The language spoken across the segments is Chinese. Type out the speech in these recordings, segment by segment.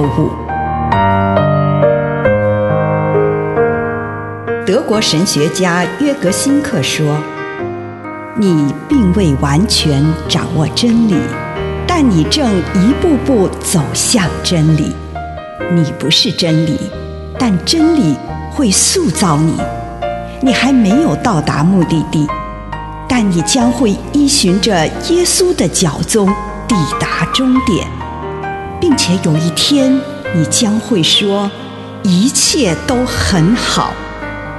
见心灵三六五。德国神学家约格辛克说：“你并未完全掌握真理，但你正一步步走向真理。你不是真理，但真理会塑造你。你还没有到达目的地。”但你将会依循着耶稣的脚踪抵达终点，并且有一天你将会说：“一切都很好。”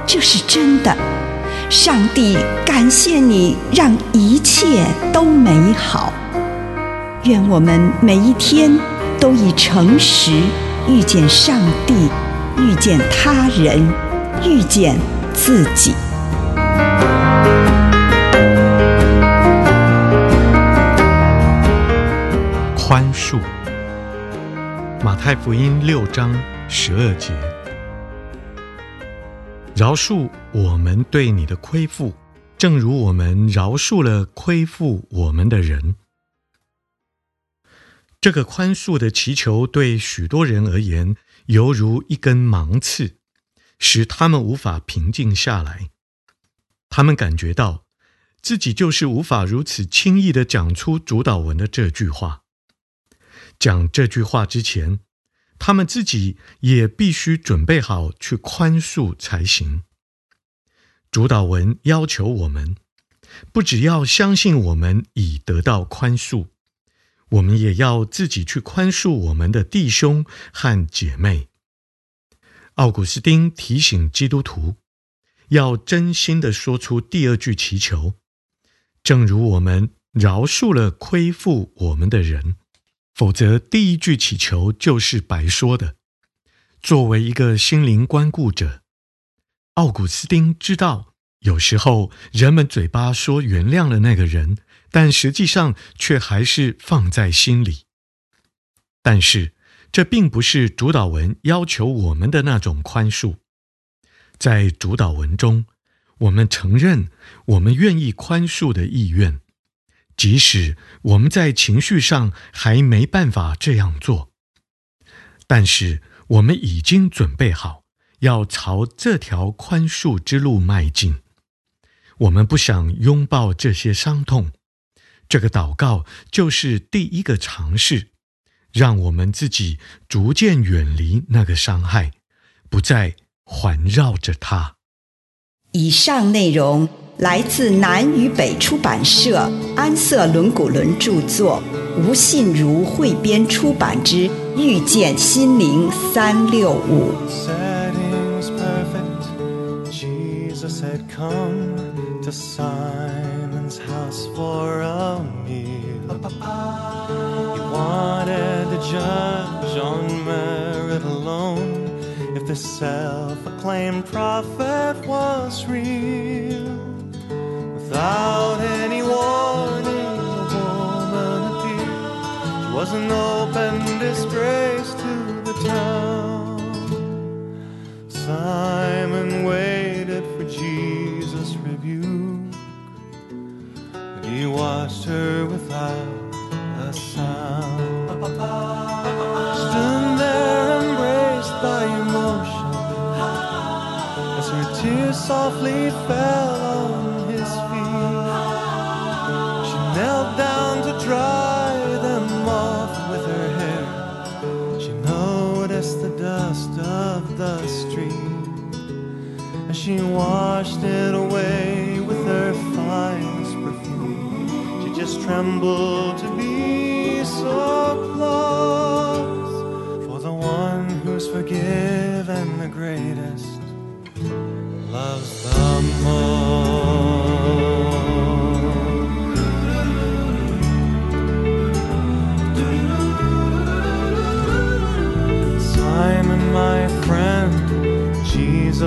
这是真的。上帝感谢你，让一切都美好。愿我们每一天都以诚实遇见上帝，遇见他人，遇见自己。马太福音六章十二节，饶恕我们对你的亏负，正如我们饶恕了亏负我们的人。这个宽恕的祈求对许多人而言，犹如一根芒刺，使他们无法平静下来。他们感觉到自己就是无法如此轻易地讲出主祷文的这句话。讲这句话之前，他们自己也必须准备好去宽恕才行。主祷文要求我们，不只要相信我们已得到宽恕，我们也要自己去宽恕我们的弟兄和姐妹。奥古斯丁提醒基督徒，要真心的说出第二句祈求，正如我们饶恕了亏负我们的人。否则，第一句祈求就是白说的。作为一个心灵关顾者，奥古斯丁知道，有时候人们嘴巴说原谅了那个人，但实际上却还是放在心里。但是，这并不是主祷文要求我们的那种宽恕。在主祷文中，我们承认我们愿意宽恕的意愿。即使我们在情绪上还没办法这样做，但是我们已经准备好要朝这条宽恕之路迈进。我们不想拥抱这些伤痛，这个祷告就是第一个尝试，让我们自己逐渐远离那个伤害，不再环绕着它。以上内容。来自南与北出版社安瑟伦古伦著作，吴信如汇编出版之《遇见心灵三六五》。Without any warning, a woman appeared. She was an open disgrace. She washed it away with her finest perfume. She just trembled to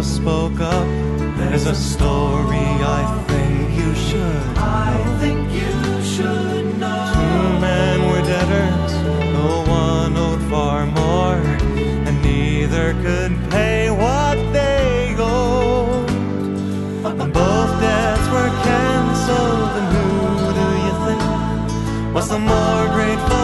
spoke up. There's a story I think you should. I think you should know. Two men were debtors, the one owed far more, and neither could pay what they owed. And both debts were canceled, and who do you think was the more grateful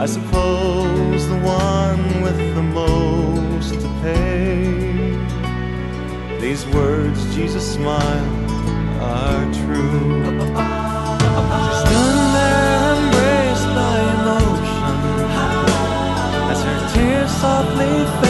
I suppose the one with the most to pay. These words, Jesus smiled, are true. Stood there embraced by emotion as her tears softly fell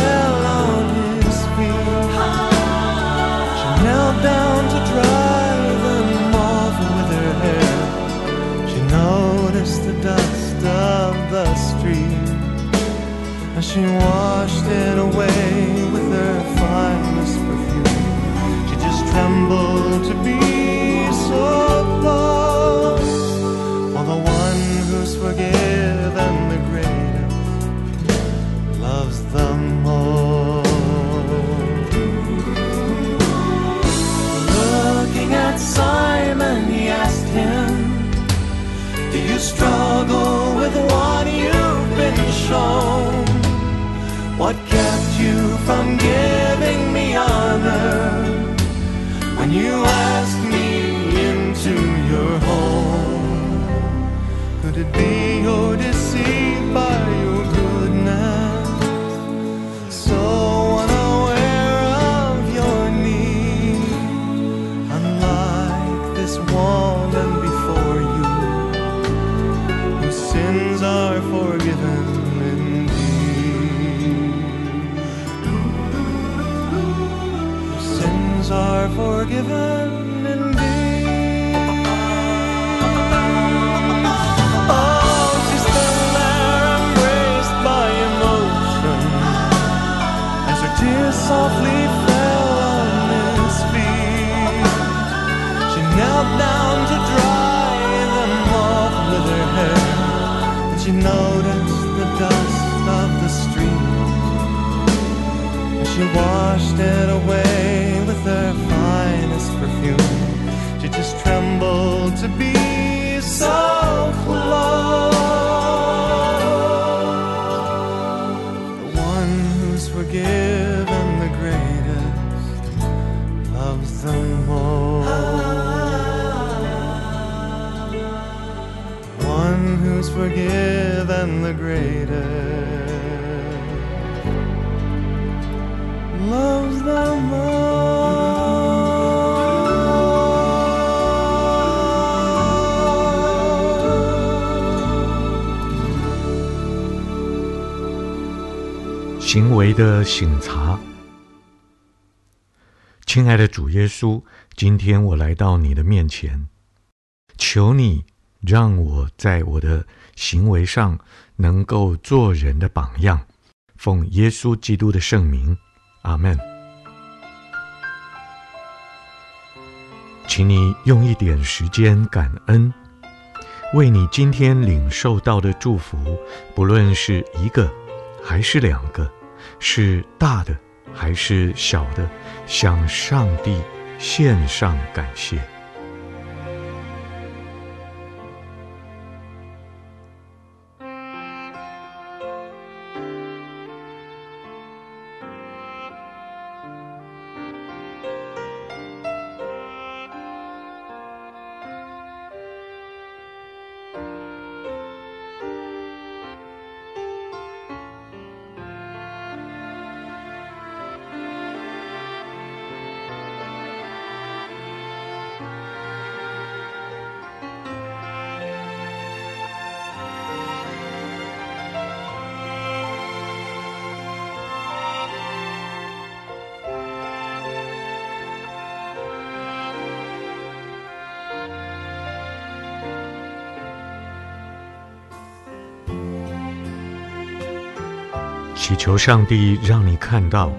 she noticed the dust of the street. She washed it away with her finest perfume, she just trembled to be so who's forgiven the greater loves the most. 行为的醒察，亲爱的主耶稣，今天我来到你的面前，求你让我在我的行为上能够做人的榜样，奉耶稣基督的圣名，阿门。请你用一点时间感恩，为你今天领受到的祝福，不论是一个还是两个。是大的还是小的，向上帝献上感谢。祈求上帝让你看到，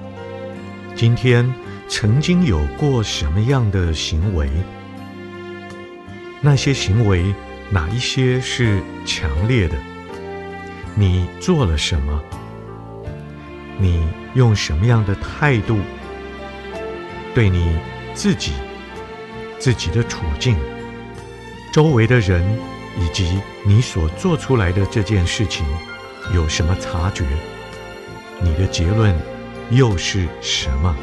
今天曾经有过什么样的行为，那些行为哪一些是强烈的？你做了什么？你用什么样的态度对你自己、自己的处境、周围的人以及你所做出来的这件事情有什么察觉？你的结论又是什么？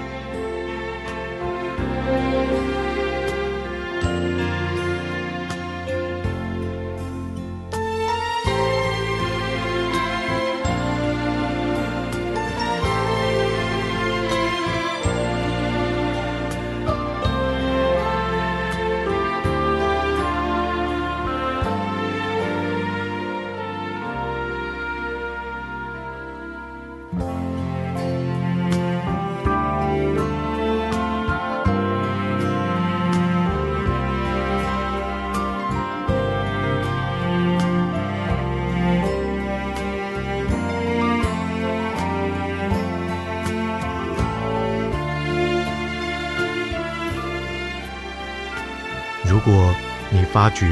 如果你发觉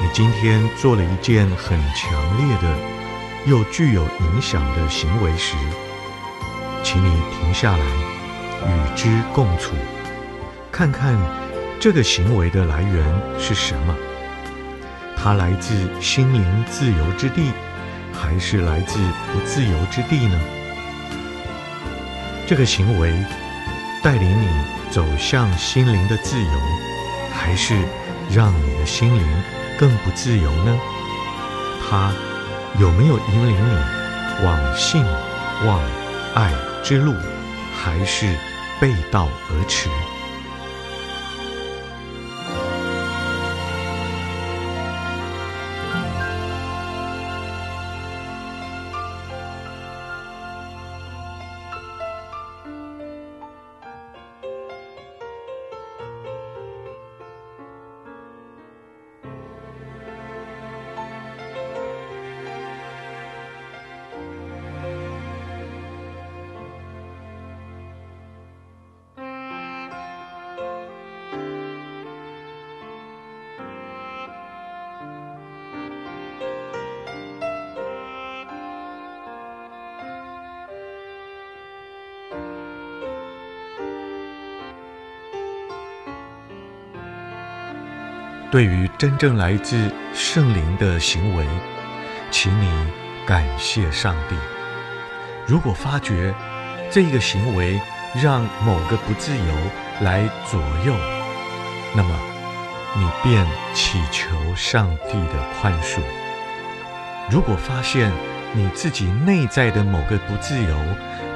你今天做了一件很强烈的又具有影响的行为时，请你停下来与之共处，看看这个行为的来源是什么？它来自心灵自由之地，还是来自不自由之地呢？这个行为带领你走向心灵的自由，还是让你的心灵更不自由呢？它有没有引领你往信、往、爱之路，还是背道而驰？对于真正来自圣灵的行为，请你感谢上帝。如果发觉这个行为让某个不自由来左右，那么你便祈求上帝的宽恕。如果发现你自己内在的某个不自由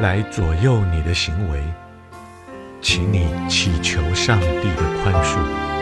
来左右你的行为，请你祈求上帝的宽恕。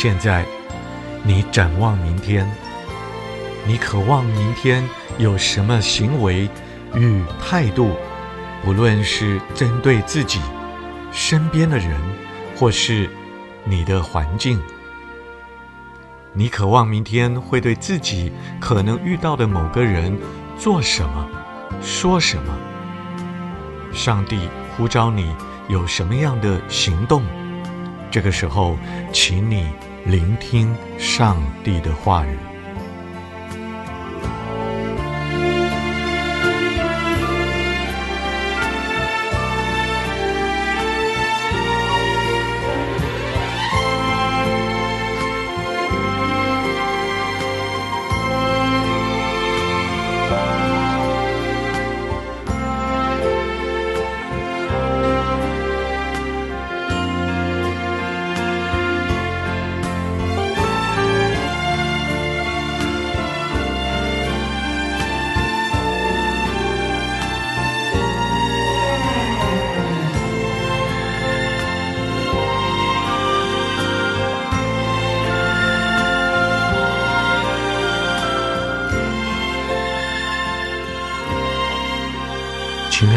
现在，你展望明天，你渴望明天有什么行为与态度，不论是针对自己、身边的人，或是你的环境，你渴望明天会对自己可能遇到的某个人做什么、说什么？上帝呼召你有什么样的行动？这个时候，请你。聆听上帝的话语。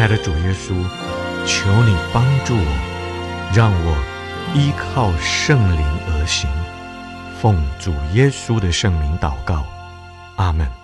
爱的主耶稣，求你帮助我，让我依靠圣灵而行。奉主耶稣的圣名祷告，阿门。